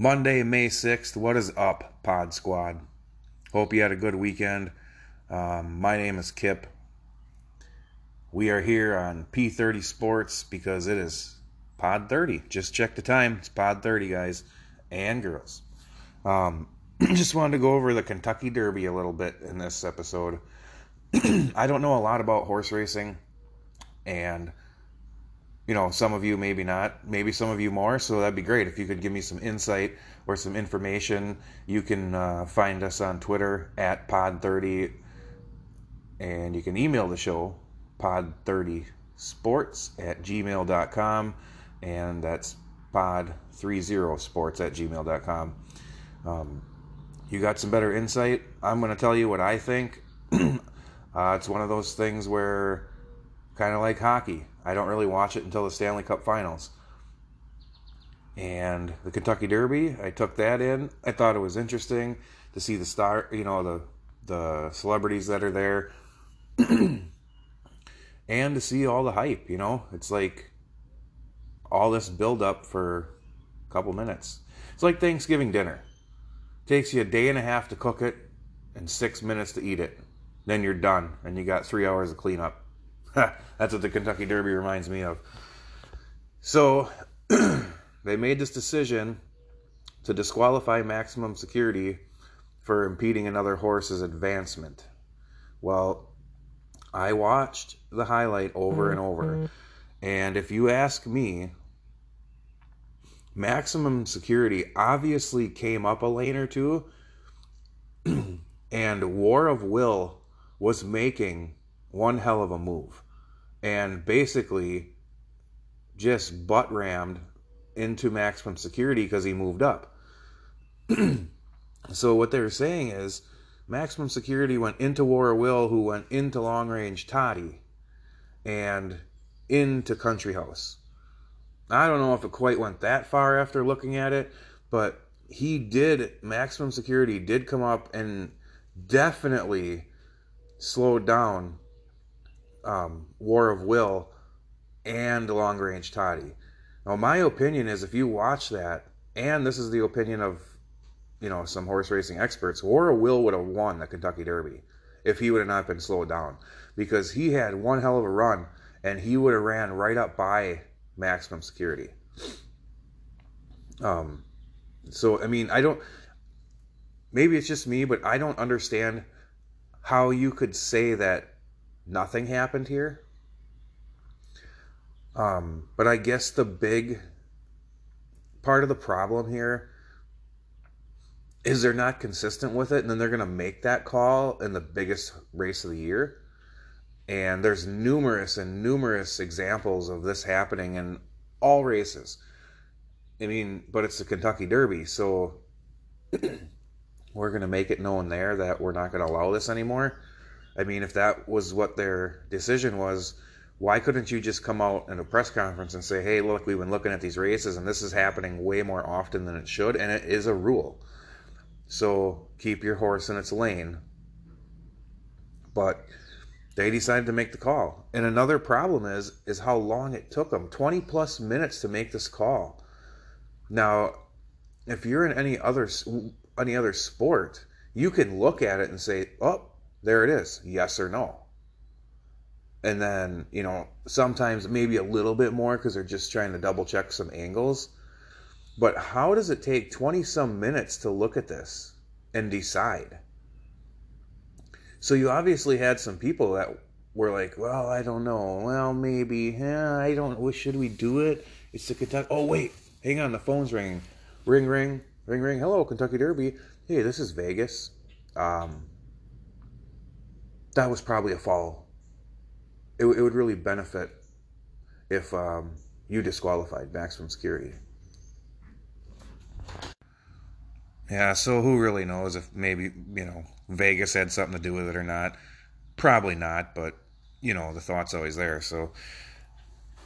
Monday, May 6th. What is up, Pod Squad? Hope you had a good weekend. Um, my name is Kip. We are here on P30 Sports because it is Pod 30. Just check the time. It's Pod 30, guys and girls. Um, just wanted to go over the Kentucky Derby a little bit in this episode. I don't know a lot about horse racing, and you know, some of you maybe not, maybe some of you more. So that'd be great if you could give me some insight or some information. You can uh, find us on Twitter at Pod30, and you can email the show pod30sports at gmail.com, and that's pod30sports at gmail.com. Um, you got some better insight. I'm going to tell you what I think. uh, it's one of those things where, kind of like hockey, I don't really watch it until the Stanley Cup Finals. And the Kentucky Derby, I took that in. I thought it was interesting to see the star, you know, the the celebrities that are there, and to see all the hype. You know, it's like all this build up for a couple minutes. It's like Thanksgiving dinner. It takes you a day and a half to cook it and six minutes to eat it. Then you're done, and you got three hours of cleanup. That's what the Kentucky Derby reminds me of. So they made this decision to disqualify maximum security for impeding another horse's advancement. Well, I watched the highlight over and over. Mm-hmm. And if you ask me, maximum security obviously came up a lane or two, and War of Will was making one hell of a move and basically just butt rammed into maximum security because he moved up. so what they're saying is maximum security went into War Will, who went into long range Toddy, and into Country House. I don't know if it quite went that far after looking at it, but he did maximum security did come up and definitely slowed down um, War of Will and Long Range Toddy. Now, my opinion is if you watch that, and this is the opinion of you know some horse racing experts, War of Will would have won the Kentucky Derby if he would have not been slowed down because he had one hell of a run and he would have ran right up by maximum security. Um, so I mean, I don't. Maybe it's just me, but I don't understand how you could say that nothing happened here. Um, but I guess the big part of the problem here is they're not consistent with it, and then they're going to make that call in the biggest race of the year. And there's numerous and numerous examples of this happening in all races. I mean, but it's the Kentucky Derby, so we're going to make it known there that we're not going to allow this anymore. I mean, if that was what their decision was, why couldn't you just come out in a press conference and say, hey, look, we've been looking at these races and this is happening way more often than it should, and it is a rule. So keep your horse in its lane. But they decided to make the call. And another problem is is how long it took them. 20 plus minutes to make this call. Now, if you're in any other any other sport, you can look at it and say, "Oh, there it is, yes or no." And then, you know, sometimes maybe a little bit more because they're just trying to double check some angles. But how does it take 20 some minutes to look at this and decide? So you obviously had some people that were like, well, I don't know. Well, maybe. I don't. Should we do it? It's the Kentucky. Oh, wait. Hang on. The phone's ringing. Ring, ring, ring, ring. Hello, Kentucky Derby. Hey, this is Vegas. Um, that was probably a fall. It, it would really benefit if um, you disqualified maximum security. Yeah, so who really knows if maybe, you know, Vegas had something to do with it or not? Probably not, but, you know, the thought's always there. So,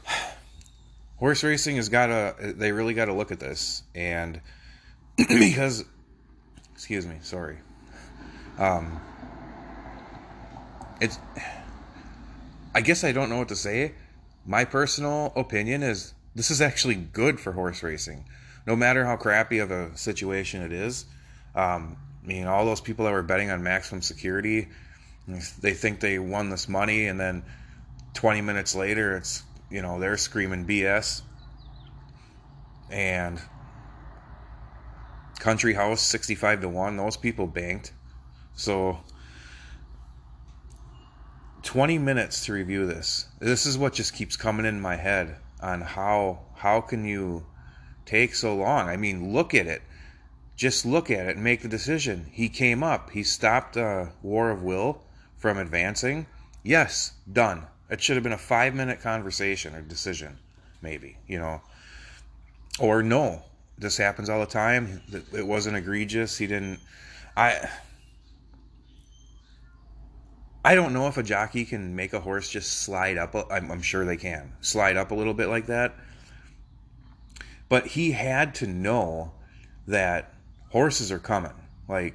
horse racing has got to, they really got to look at this. And because, excuse me, sorry. Um, it's, I guess I don't know what to say. My personal opinion is this is actually good for horse racing no matter how crappy of a situation it is. Um, I mean, all those people that were betting on maximum security, they think they won this money, and then 20 minutes later, it's you know they're screaming BS. And Country House 65 to 1, those people banked. So 20 minutes to review this. This is what just keeps coming in my head on how how can you take so long? I mean, look at it. Just look at it and make the decision. He came up. He stopped uh, War of Will from advancing. Yes, done. It should have been a five minute conversation or decision, maybe, you know. Or no, this happens all the time. It wasn't egregious. He didn't. I. I don't know if a jockey can make a horse just slide up. I'm, I'm sure they can slide up a little bit like that. But he had to know that horses are coming. Like,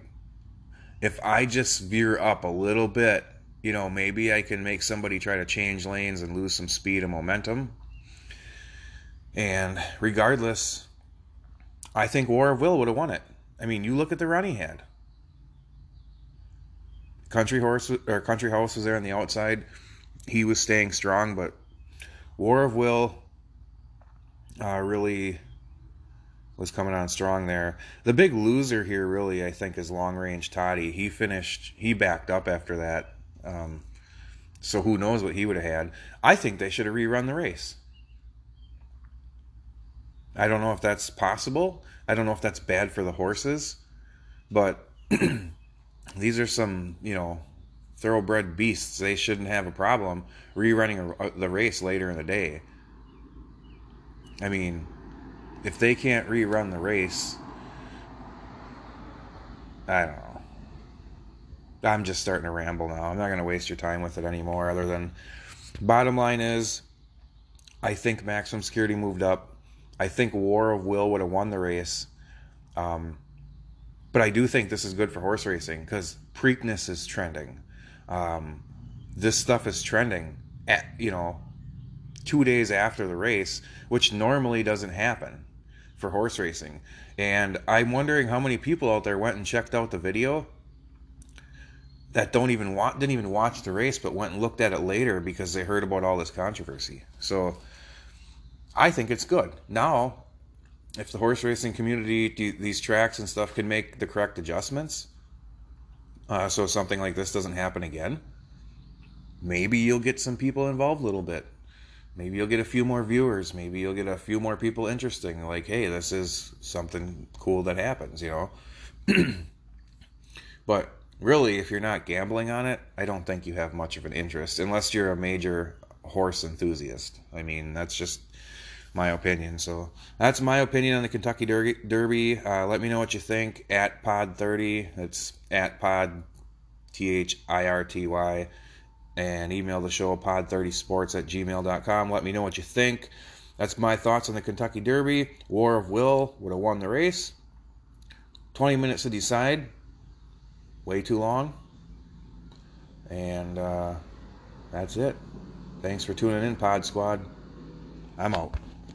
if I just veer up a little bit, you know, maybe I can make somebody try to change lanes and lose some speed and momentum. And regardless, I think War of Will would have won it. I mean, you look at the run he had. Country Horse or Country House was there on the outside. He was staying strong, but War of Will uh, really was coming on strong there. The big loser here, really, I think, is Long Range Toddy. He finished, he backed up after that. Um, so who knows what he would have had. I think they should have rerun the race. I don't know if that's possible. I don't know if that's bad for the horses, but these are some, you know, thoroughbred beasts. They shouldn't have a problem rerunning a, the race later in the day. I mean, if they can't rerun the race, I don't know. I'm just starting to ramble now. I'm not going to waste your time with it anymore, other than bottom line is I think maximum security moved up. I think War of Will would have won the race. Um, but I do think this is good for horse racing because Preakness is trending. Um, this stuff is trending at you know two days after the race, which normally doesn't happen for horse racing. And I'm wondering how many people out there went and checked out the video that don't even want didn't even watch the race but went and looked at it later because they heard about all this controversy. So I think it's good. Now if the horse racing community, these tracks and stuff, can make the correct adjustments, uh, so something like this doesn't happen again, maybe you'll get some people involved a little bit. Maybe you'll get a few more viewers. Maybe you'll get a few more people interesting. Like, hey, this is something cool that happens, you know. but really, if you're not gambling on it, I don't think you have much of an interest unless you're a major horse enthusiast. I mean, that's just my opinion. So that's my opinion on the Kentucky Derby. Uh, let me know what you think at Pod30. That's at Pod T H I R T Y. And email the show pod30sports at gmail.com. Let me know what you think. That's my thoughts on the Kentucky Derby. War of Will would have won the race. 20 minutes to decide. Way too long. And uh, that's it. Thanks for tuning in, Pod Squad. I'm out.